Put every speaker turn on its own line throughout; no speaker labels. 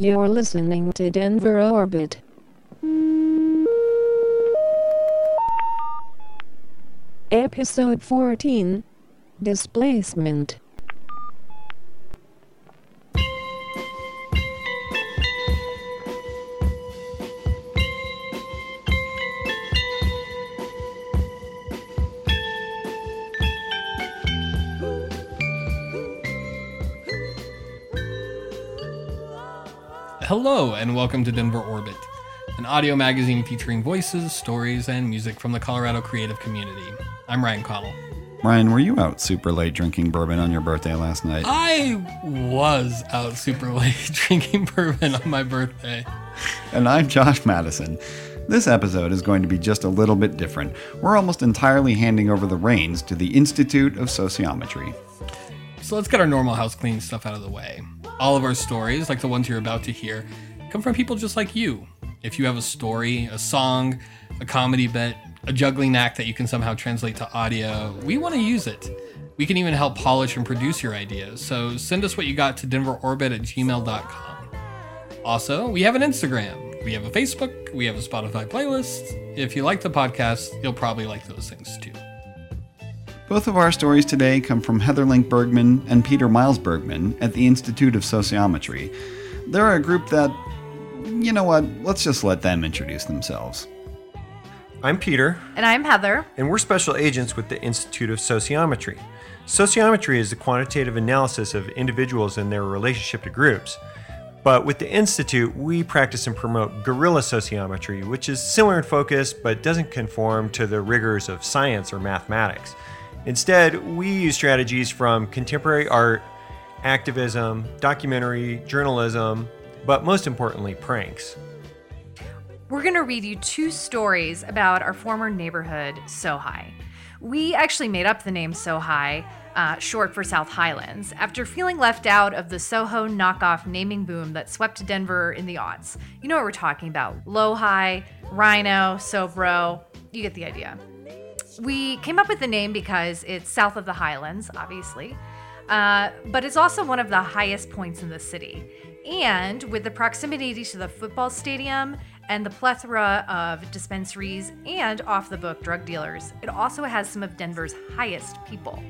You're listening to Denver Orbit. Episode 14 Displacement.
Hello, and welcome to Denver Orbit, an audio magazine featuring voices, stories, and music from the Colorado creative community. I'm Ryan Connell.
Ryan, were you out super late drinking bourbon on your birthday last night?
I was out super late drinking bourbon on my birthday.
And I'm Josh Madison. This episode is going to be just a little bit different. We're almost entirely handing over the reins to the Institute of Sociometry.
So let's get our normal house cleaning stuff out of the way. All of our stories, like the ones you're about to hear, come from people just like you. If you have a story, a song, a comedy bit, a juggling act that you can somehow translate to audio, we want to use it. We can even help polish and produce your ideas. So send us what you got to denverorbit at gmail.com. Also, we have an Instagram, we have a Facebook, we have a Spotify playlist. If you like the podcast, you'll probably like those things too.
Both of our stories today come from Heather Link Bergman and Peter Miles Bergman at the Institute of Sociometry. They're a group that, you know what, let's just let them introduce themselves.
I'm Peter,
And I'm Heather.
and we're special agents with the Institute of Sociometry. Sociometry is the quantitative analysis of individuals and their relationship to groups. But with the Institute, we practice and promote guerrilla sociometry, which is similar in focus but doesn't conform to the rigors of science or mathematics. Instead, we use strategies from contemporary art, activism, documentary, journalism, but most importantly, pranks.
We're going to read you two stories about our former neighborhood, SoHi. We actually made up the name SoHi, uh, short for South Highlands, after feeling left out of the Soho knockoff naming boom that swept Denver in the aughts. You know what we're talking about Lohi, RiNo, Sobro. You get the idea. We came up with the name because it's south of the Highlands, obviously, uh, but it's also one of the highest points in the city. And with the proximity to the football stadium and the plethora of dispensaries and off the book drug dealers, it also has some of Denver's highest people.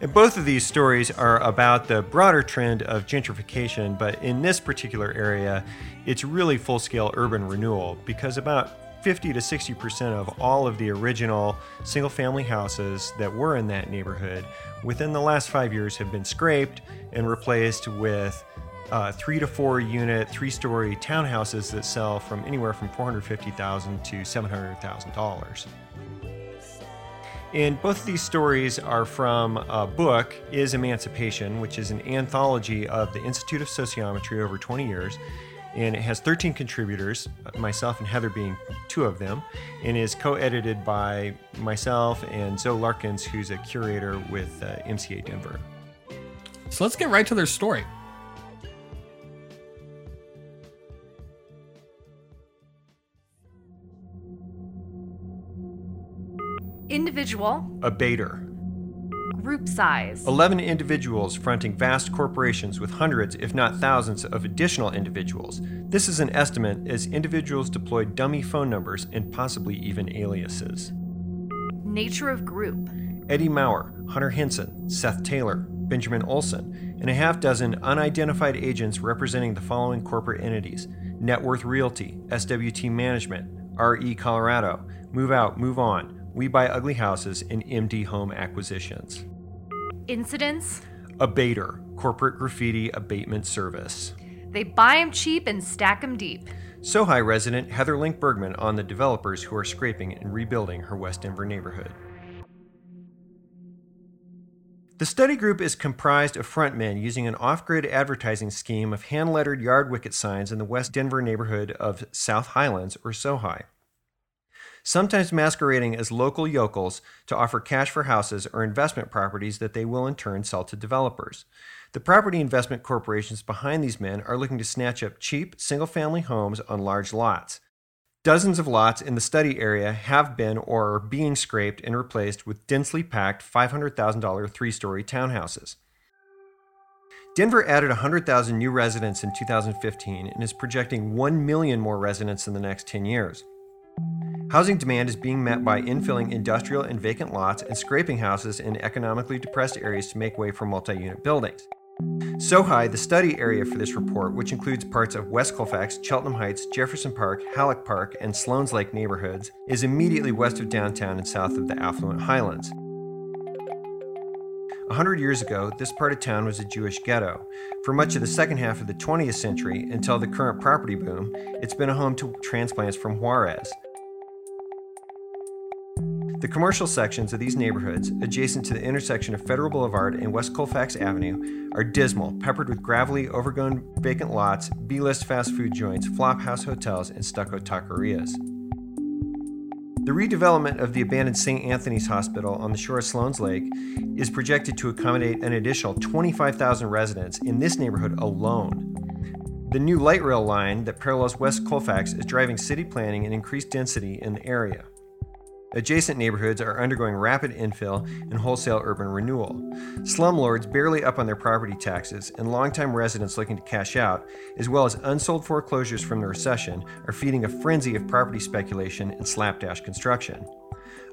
And both of these stories are about the broader trend of gentrification, but in this particular area, it's really full scale urban renewal because about 50 to 60% of all of the original single family houses that were in that neighborhood within the last five years have been scraped and replaced with uh, three to four unit, three story townhouses that sell from anywhere from 450,000 to $700,000. And both of these stories are from a book, Is Emancipation, which is an anthology of the Institute of Sociometry over 20 years. And it has 13 contributors, myself and Heather being two of them, and is co edited by myself and Zoe Larkins, who's a curator with uh, MCA Denver.
So let's get right to their story.
Individual,
Abater.
group size,
11 individuals fronting vast corporations with hundreds, if not thousands, of additional individuals. This is an estimate as individuals deployed dummy phone numbers and possibly even aliases.
nature of group,
Eddie Maurer, Hunter Henson, Seth Taylor, Benjamin Olson, and a half dozen unidentified agents representing the following corporate entities Net Worth Realty, SWT Management, RE Colorado, Move Out, Move On, We Buy Ugly Houses, and MD Home Acquisitions.
incidents,
Abater, Corporate Graffiti Abatement Service.
they buy 'em cheap and stack 'em deep.
Sohi resident Heather Link Bergman on the developers who are scraping and rebuilding her West Denver neighborhood. The study group is comprised of frontmen using an off grid advertising scheme of hand lettered yard wicket signs in the West Denver neighborhood of South Highlands or Sohi. Sometimes masquerading as local yokels to offer cash for houses or investment properties that they will in turn sell to developers. The property investment corporations behind these men are looking to snatch up cheap single family homes on large lots. Dozens of lots in the study area have been or are being scraped and replaced with densely packed $500,000 three story townhouses. Denver added 100,000 new residents in 2015 and is projecting 1 million more residents in the next 10 years. Housing demand is being met by infilling industrial and vacant lots and scraping houses in economically depressed areas to make way for multi unit buildings. SoHi, the study area for this report, which includes parts of West Colfax, Cheltenham Heights, Jefferson Park, Halleck Park, and Sloan's Lake neighborhoods, is immediately west of downtown and south of the affluent Highlands. A hundred years ago, this part of town was a Jewish ghetto. For much of the second half of the 20th century, until the current property boom, it's been a home to transplants from Juarez. The commercial sections of these neighborhoods, adjacent to the intersection of Federal Boulevard and West Colfax Avenue, are dismal, peppered with gravelly, overgrown vacant lots, B list fast food joints, flophouse hotels, and stucco taquerias. The redevelopment of the abandoned St. Anthony's Hospital on the shore of Sloan's Lake is projected to accommodate an additional 25,000 residents in this neighborhood alone. The new light rail line that parallels West Colfax is driving city planning and increased density in the area. Adjacent neighborhoods are undergoing rapid infill and wholesale urban renewal. Slumlords barely up on their property taxes and longtime residents looking to cash out, as well as unsold foreclosures from the recession, are feeding a frenzy of property speculation and slapdash construction.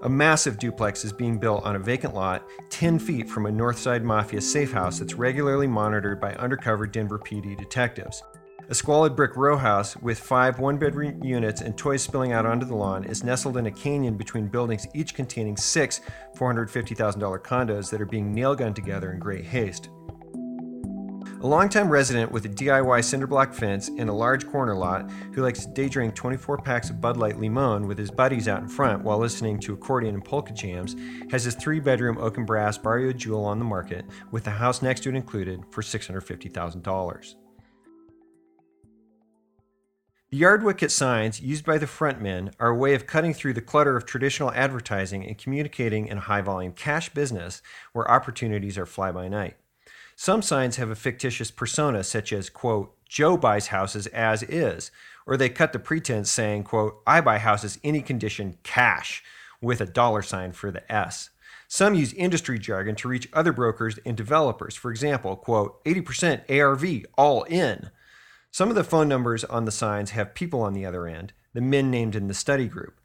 A massive duplex is being built on a vacant lot 10 feet from a Northside Mafia safe house that's regularly monitored by undercover Denver PD detectives. A squalid brick row house with five one bedroom units and toys spilling out onto the lawn is nestled in a canyon between buildings, each containing six $450,000 condos that are being nail gunned together in great haste. A longtime resident with a DIY cinderblock fence and a large corner lot who likes to day drink 24 packs of Bud Light Limon with his buddies out in front while listening to accordion and polka jams has his three bedroom oak and brass Barrio Jewel on the market with the house next to it included for $650,000. The yard wicket signs used by the frontmen are a way of cutting through the clutter of traditional advertising and communicating in a high volume cash business where opportunities are fly by night. Some signs have a fictitious persona, such as, quote, Joe buys houses as is, or they cut the pretense saying, quote, I buy houses any condition cash, with a dollar sign for the S. Some use industry jargon to reach other brokers and developers. For example, quote, 80% ARV, all in. Some of the phone numbers on the signs have people on the other end, the men named in the study group.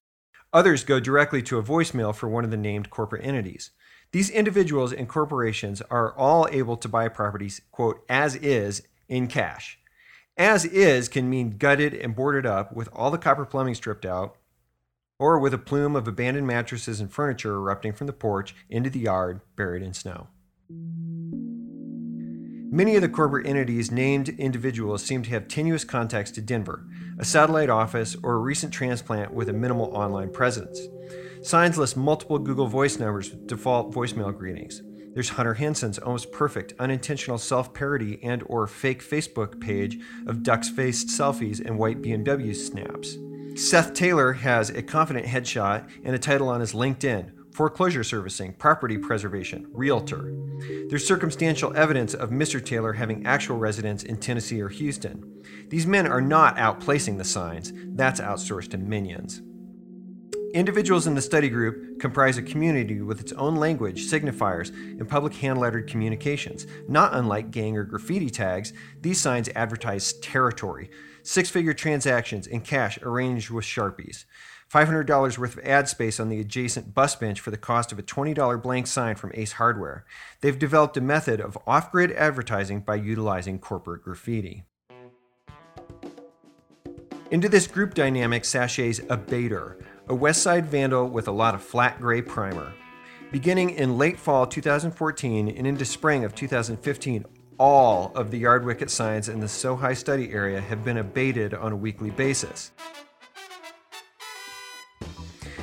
Others go directly to a voicemail for one of the named corporate entities. These individuals and corporations are all able to buy properties, quote, as is in cash. As is can mean gutted and boarded up with all the copper plumbing stripped out, or with a plume of abandoned mattresses and furniture erupting from the porch into the yard buried in snow. Many of the corporate entities named individuals seem to have tenuous contacts to Denver, a satellite office, or a recent transplant with a minimal online presence. Signs list multiple Google Voice numbers with default voicemail greetings. There's Hunter Henson's almost perfect unintentional self-parody and or fake Facebook page of ducks-faced selfies and white BMW snaps. Seth Taylor has a confident headshot and a title on his LinkedIn, foreclosure servicing, property preservation, realtor. There's circumstantial evidence of Mr. Taylor having actual residence in Tennessee or Houston. These men are not outplacing the signs, that's outsourced to minions. Individuals in the study group comprise a community with its own language, signifiers, and public hand lettered communications. Not unlike gang or graffiti tags, these signs advertise territory, six figure transactions in cash arranged with Sharpies. $500 worth of ad space on the adjacent bus bench for the cost of a $20 blank sign from Ace Hardware. They've developed a method of off grid advertising by utilizing corporate graffiti. Into this group dynamic sashays a baiter, a West Side vandal with a lot of flat gray primer. Beginning in late fall 2014 and into spring of 2015, all of the yard wicket signs in the SoHi study area have been abated on a weekly basis.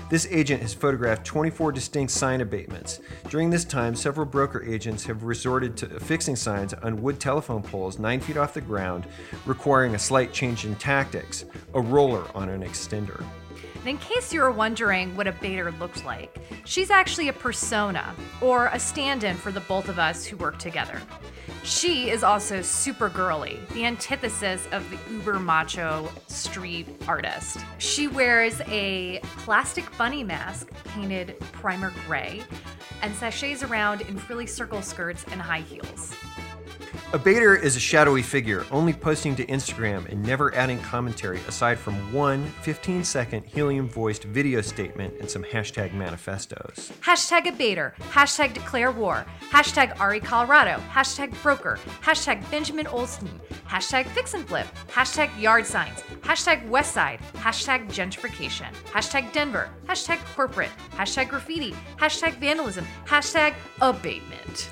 This agent has photographed 24 distinct sign abatements. During this time, several broker agents have resorted to affixing signs on wood telephone poles 9 feet off the ground, requiring a slight change in tactics a roller on an extender.
And in case you were wondering what Abater looked like, she's actually a persona, or a stand in for the both of us who work together. She is also super girly, the antithesis of the uber macho street artist. She wears a plastic bunny mask painted primer gray and sashays around in frilly circle skirts and high heels.
Abater is a shadowy figure, only posting to Instagram and never adding commentary aside from one 15 second helium voiced video statement and some hashtag manifestos.
Hashtag Abater. Hashtag declare war. Hashtag RE Colorado. Hashtag broker. Hashtag Benjamin Olstein. Hashtag fix and flip. Hashtag yard signs. Hashtag west side. Hashtag gentrification. Hashtag Denver. Hashtag corporate. Hashtag graffiti. Hashtag vandalism. Hashtag abatement.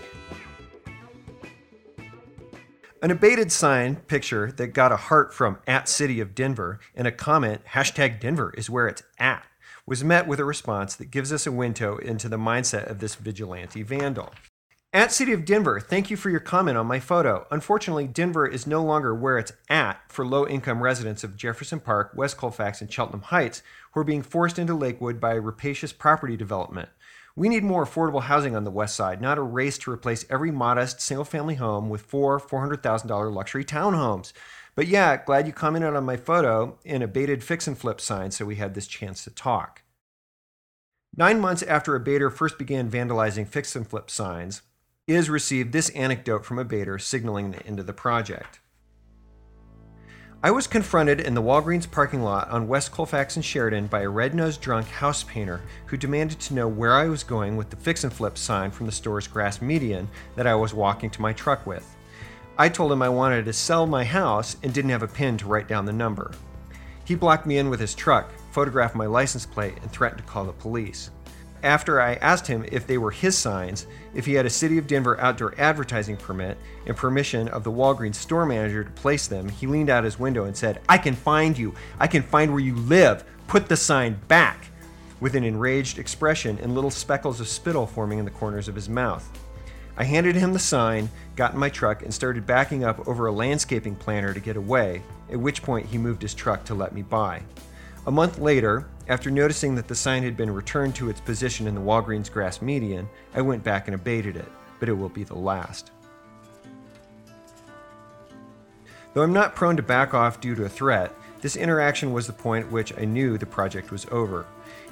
An abated sign picture that got a heart from at City of Denver and a comment, hashtag Denver is where it's at, was met with a response that gives us a window into the mindset of this vigilante vandal. At City of Denver, thank you for your comment on my photo. Unfortunately, Denver is no longer where it's at for low income residents of Jefferson Park, West Colfax, and Cheltenham Heights who are being forced into Lakewood by a rapacious property development. We need more affordable housing on the west side, not a race to replace every modest single family home with four $400,000 luxury townhomes. But yeah, glad you commented on my photo in a baited fix and flip sign so we had this chance to talk. Nine months after Abater first began vandalizing fix and flip signs, IS received this anecdote from Abater signaling the end of the project. I was confronted in the Walgreens parking lot on West Colfax and Sheridan by a red nosed drunk house painter who demanded to know where I was going with the fix and flip sign from the store's grass median that I was walking to my truck with. I told him I wanted to sell my house and didn't have a pin to write down the number. He blocked me in with his truck, photographed my license plate, and threatened to call the police after I asked him if they were his signs, if he had a City of Denver outdoor advertising permit and permission of the Walgreens store manager to place them, he leaned out his window and said, I can find you. I can find where you live. Put the sign back. With an enraged expression and little speckles of spittle forming in the corners of his mouth. I handed him the sign, got in my truck, and started backing up over a landscaping planter to get away, at which point he moved his truck to let me by. A month later, after noticing that the sign had been returned to its position in the Walgreens grass median, I went back and abated it, but it will be the last. Though I'm not prone to back off due to a threat, this interaction was the point at which I knew the project was over.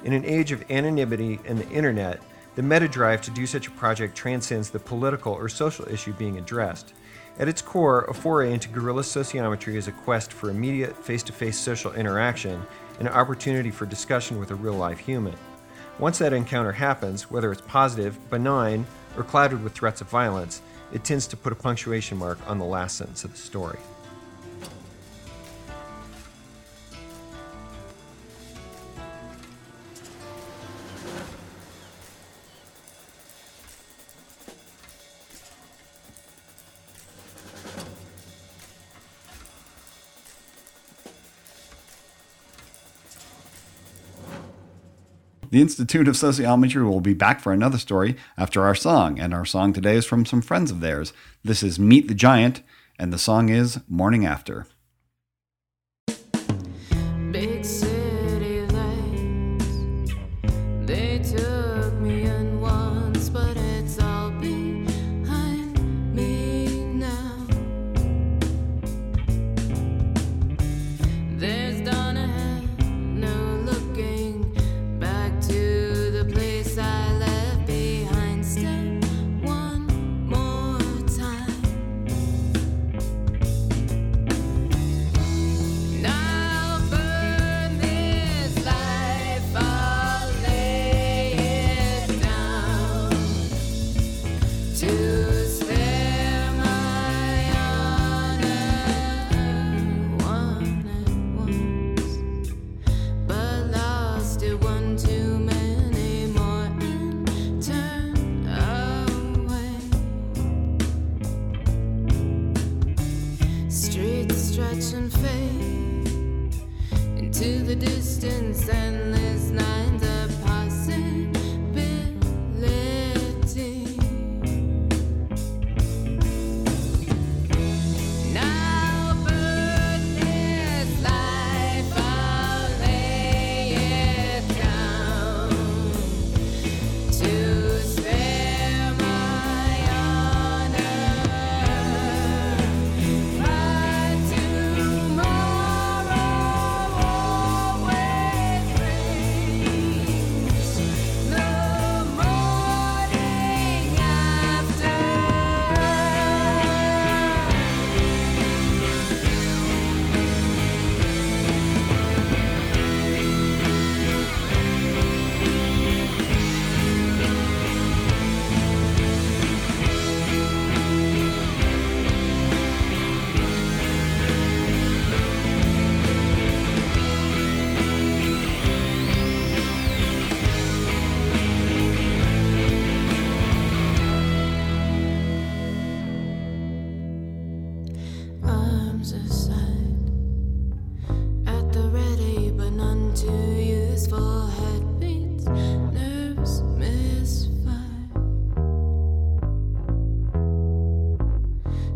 In an age of anonymity and the internet, the meta drive to do such a project transcends the political or social issue being addressed. At its core, a foray into guerrilla sociometry is a quest for immediate face to face social interaction and an opportunity for discussion with a real life human. Once that encounter happens, whether it's positive, benign, or clouded with threats of violence, it tends to put a punctuation mark on the last sentence of the story.
The Institute of Sociometry will be back for another story after our song, and our song today is from some friends of theirs. This is Meet the Giant, and the song is Morning After.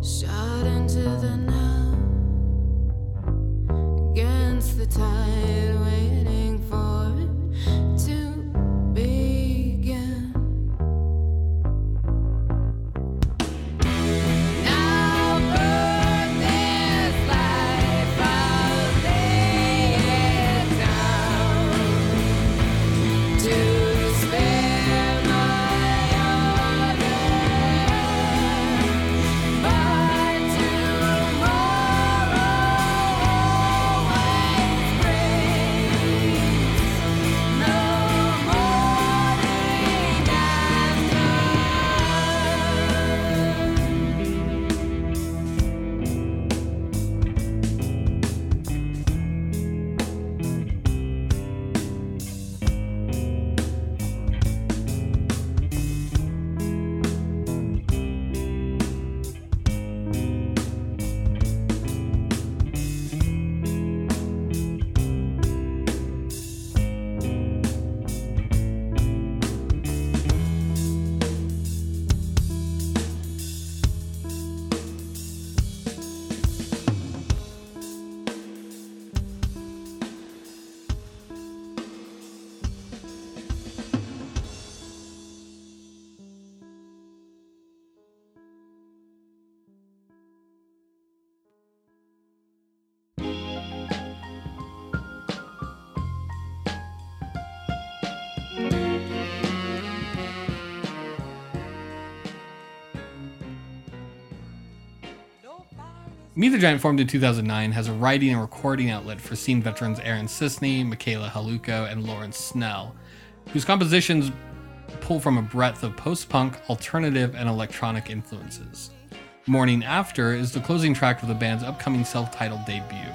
Shot
Meet the Giant, formed in 2009, has a writing and recording outlet for scene veterans Aaron Sisney, Michaela Haluko, and Lawrence Snell, whose compositions pull from a breadth of post punk, alternative, and electronic influences. Morning After is the closing track of the band's upcoming self titled debut.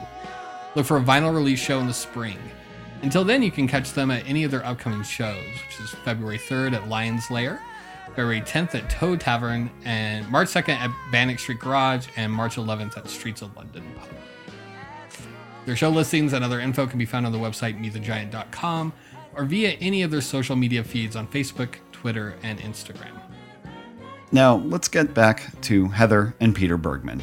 Look for a vinyl release show in the spring. Until then, you can catch them at any of their upcoming shows, which is February 3rd at Lion's Lair, February 10th at Toad Tavern, and March 2nd at Bannock Street Garage, and March 11th at Streets of London Pub. Their show listings and other info can be found on the website meetthegiant.com or via any of their social media feeds on Facebook, Twitter, and Instagram.
Now, let's get back to Heather and Peter Bergman.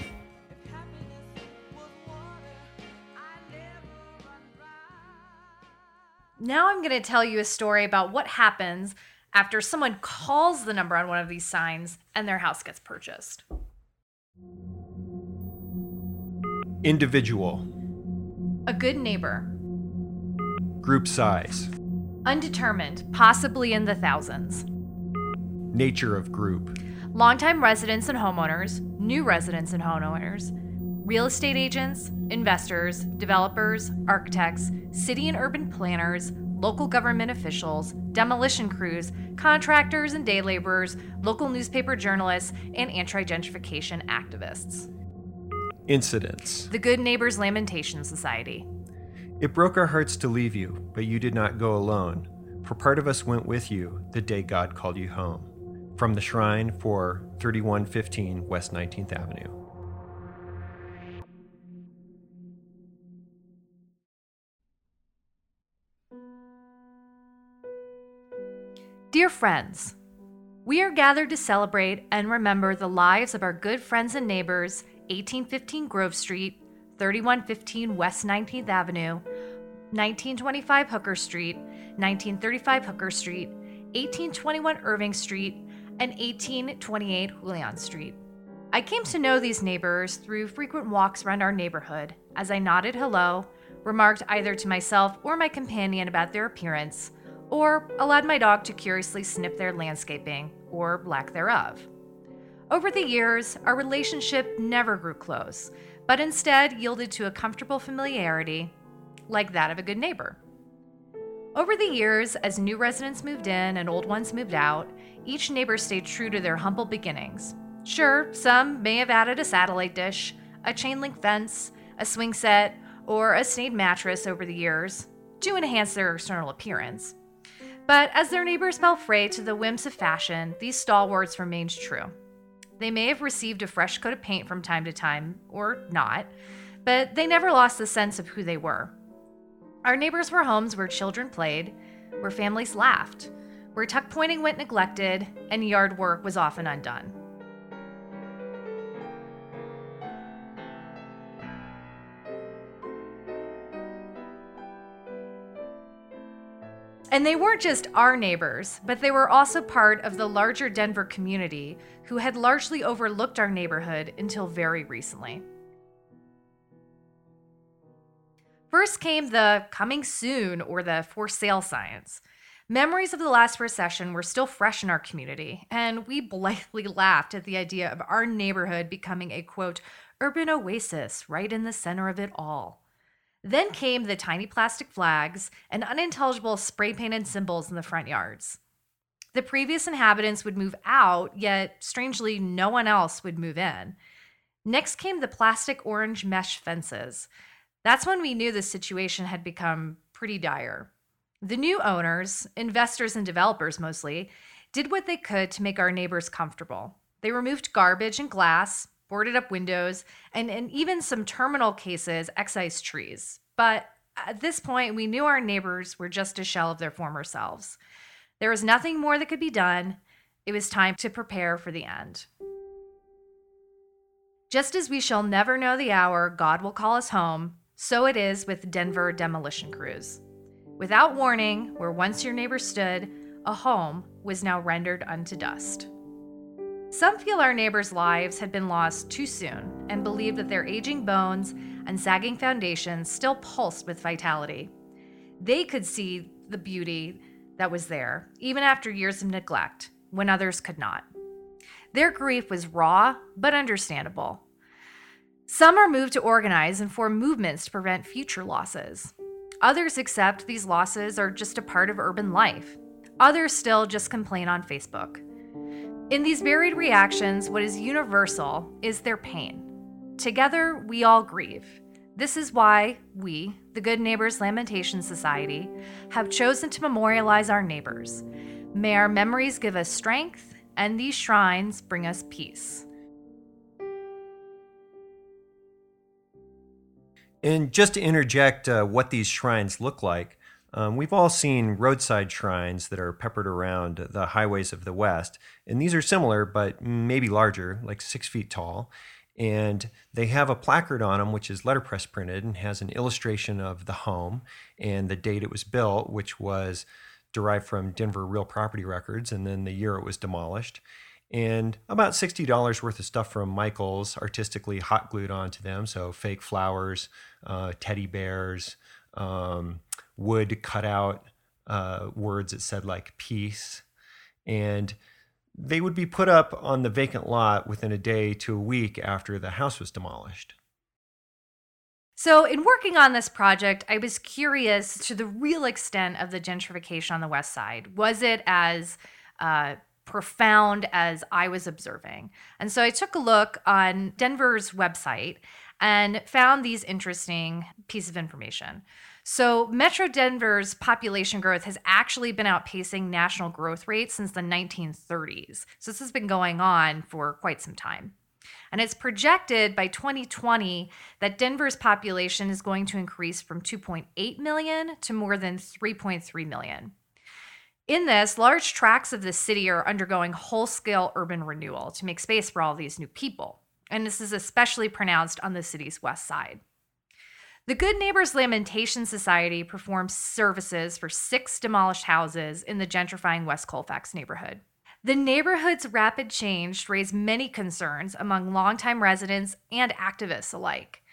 Now I'm going to tell you a story about what happens after someone calls the number on one of these signs and their house gets purchased.
Individual.
A good neighbor,
Group size.
undetermined, possibly in the thousands.
Nature of group.
Longtime residents and homeowners, new residents and homeowners, real estate agents, investors, developers, architects, city and urban planners, local government officials, demolition crews, contractors and day laborers, local newspaper journalists, and anti gentrification activists.
Incidents.
The Good Neighbors Lamentation Society.
It broke our hearts to leave you, but you did not go alone, for part of us went with you the day God called you home. From the shrine for 3115 West 19th Avenue.
Dear friends, we are gathered to celebrate and remember the lives of our good friends and neighbors 1815 Grove Street, 3115 West 19th Avenue, 1925 Hooker Street, 1935 Hooker Street, 1821 Irving Street, and 1828 Julian Street. I came to know these neighbors through frequent walks around our neighborhood as I nodded hello, remarked either to myself or my companion about their appearance, or allowed my dog to curiously snip their landscaping, or lack thereof. Over the years, our relationship never grew close, but instead yielded to a comfortable familiarity, like that of a good neighbor. Over the years, as new residents moved in and old ones moved out, each neighbor stayed true to their humble beginnings. Sure, some may have added a satellite dish, a chain link fence, a swing set, or a snade mattress over the years to enhance their external appearance. But as their neighbors fell prey to the whims of fashion, these stalwarts remained true. They may have received a fresh coat of paint from time to time, or not, but they never lost the sense of who they were. Our neighbors were homes where children played, where families laughed, where tuck pointing went neglected, and yard work was often undone. And they weren't just our neighbors, but they were also part of the larger Denver community who had largely overlooked our neighborhood until very recently. First came the coming soon or the for sale signs. Memories of the last recession were still fresh in our community, and we blithely laughed at the idea of our neighborhood becoming a quote, urban oasis right in the center of it all. Then came the tiny plastic flags and unintelligible spray painted symbols in the front yards. The previous inhabitants would move out, yet strangely, no one else would move in. Next came the plastic orange mesh fences. That's when we knew the situation had become pretty dire. The new owners, investors and developers mostly, did what they could to make our neighbors comfortable. They removed garbage and glass, boarded up windows, and in even some terminal cases, excised trees. But at this point, we knew our neighbors were just a shell of their former selves. There was nothing more that could be done. It was time to prepare for the end. Just as we shall never know the hour God will call us home, so it is with Denver demolition crews. Without warning, where once your neighbor stood, a home was now rendered unto dust. Some feel our neighbors' lives had been lost too soon and believe that their aging bones and sagging foundations still pulsed with vitality. They could see the beauty that was there, even after years of neglect, when others could not. Their grief was raw, but understandable. Some are moved to organize and form movements to prevent future losses. Others accept these losses are just a part of urban life. Others still just complain on Facebook. In these varied reactions, what is universal is their pain. Together, we all grieve. This is why we, the Good Neighbors Lamentation Society, have chosen to memorialize our neighbors. May our memories give us strength, and these shrines bring us peace.
And just to interject uh, what these shrines look like, um, we've all seen roadside shrines that are peppered around the highways of the West. And these are similar, but maybe larger, like six feet tall. And they have a placard on them, which is letterpress printed and has an illustration of the home and the date it was built, which was derived from Denver Real Property Records, and then the year it was demolished and about $60 worth of stuff from Michaels artistically hot glued onto them. So fake flowers, uh, teddy bears, um, wood cut out uh, words that said like peace. And they would be put up on the vacant lot within a day to a week after the house was demolished.
So, in working on this project, I was curious to the real extent of the gentrification on the West Side. Was it as uh, profound as I was observing? And so I took a look on Denver's website and found these interesting pieces of information. So, Metro Denver's population growth has actually been outpacing national growth rates since the 1930s. So, this has been going on for quite some time. And it's projected by 2020 that Denver's population is going to increase from 2.8 million to more than 3.3 million. In this, large tracts of the city are undergoing whole scale urban renewal to make space for all these new people. And this is especially pronounced on the city's west side. The Good Neighbors Lamentation Society performs services for six demolished houses in the gentrifying West Colfax neighborhood. The neighborhood's rapid change raised many concerns among longtime residents and activists alike.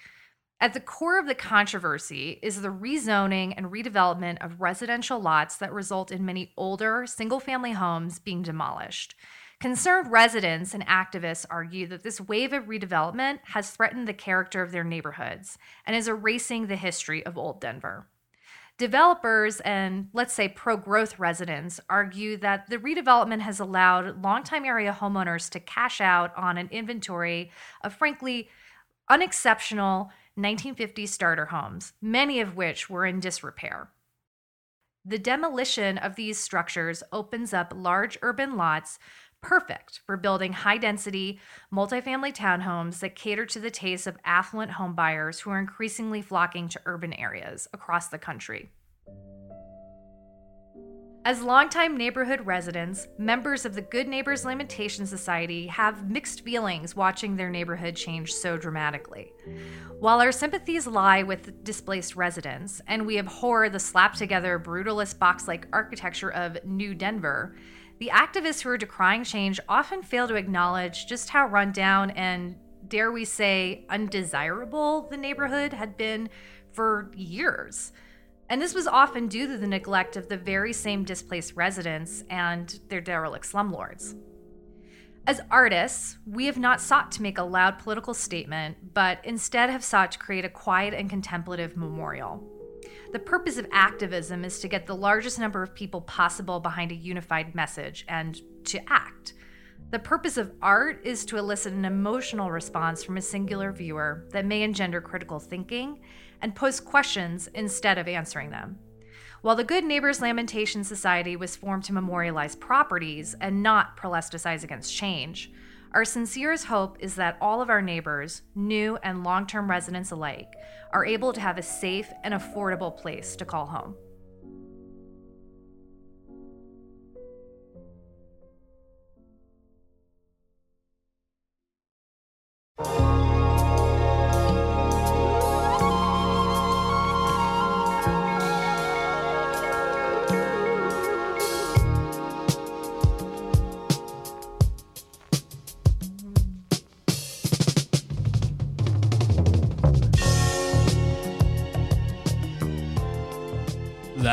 At the core of the controversy is the rezoning and redevelopment of residential lots that result in many older, single family homes being demolished. Concerned residents and activists argue that this wave of redevelopment has threatened the character of their neighborhoods and is erasing the history of Old Denver. Developers and, let's say, pro growth residents argue that the redevelopment has allowed longtime area homeowners to cash out on an inventory of, frankly, unexceptional 1950s starter homes, many of which were in disrepair. The demolition of these structures opens up large urban lots perfect for building high density, multifamily townhomes that cater to the tastes of affluent homebuyers who are increasingly flocking to urban areas across the country. As longtime neighborhood residents, members of the Good Neighbors Lamentation Society have mixed feelings watching their neighborhood change so dramatically. While our sympathies lie with displaced residents, and we abhor the slap together, brutalist box like architecture of New Denver, the activists who are decrying change often fail to acknowledge just how rundown and, dare we say, undesirable the neighborhood had been for years. And this was often due to the neglect of the very same displaced residents and their derelict slumlords. As artists, we have not sought to make a loud political statement, but instead have sought to create a quiet and contemplative memorial. The purpose of activism is to get the largest number of people possible behind a unified message and to act. The purpose of art is to elicit an emotional response from a singular viewer that may engender critical thinking and pose questions instead of answering them. While the Good Neighbors Lamentation Society was formed to memorialize properties and not prolesticize against change, our sincerest hope is that all of our neighbors, new and long term residents alike, are able to have a safe and affordable place to call home.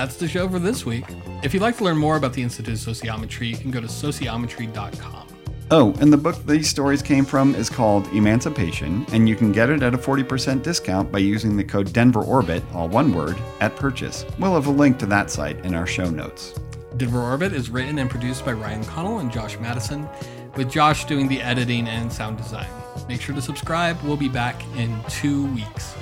That's the show for this week. If you'd like to learn more about the Institute of Sociometry, you can go to sociometry.com.
Oh, and the book these stories came from is called Emancipation, and you can get it at a 40% discount by using the code DenverOrbit, all one word, at purchase. We'll have a link to that site in our show notes.
Denver Orbit is written and produced by Ryan Connell and Josh Madison, with Josh doing the editing and sound design. Make sure to subscribe. We'll be back in two weeks.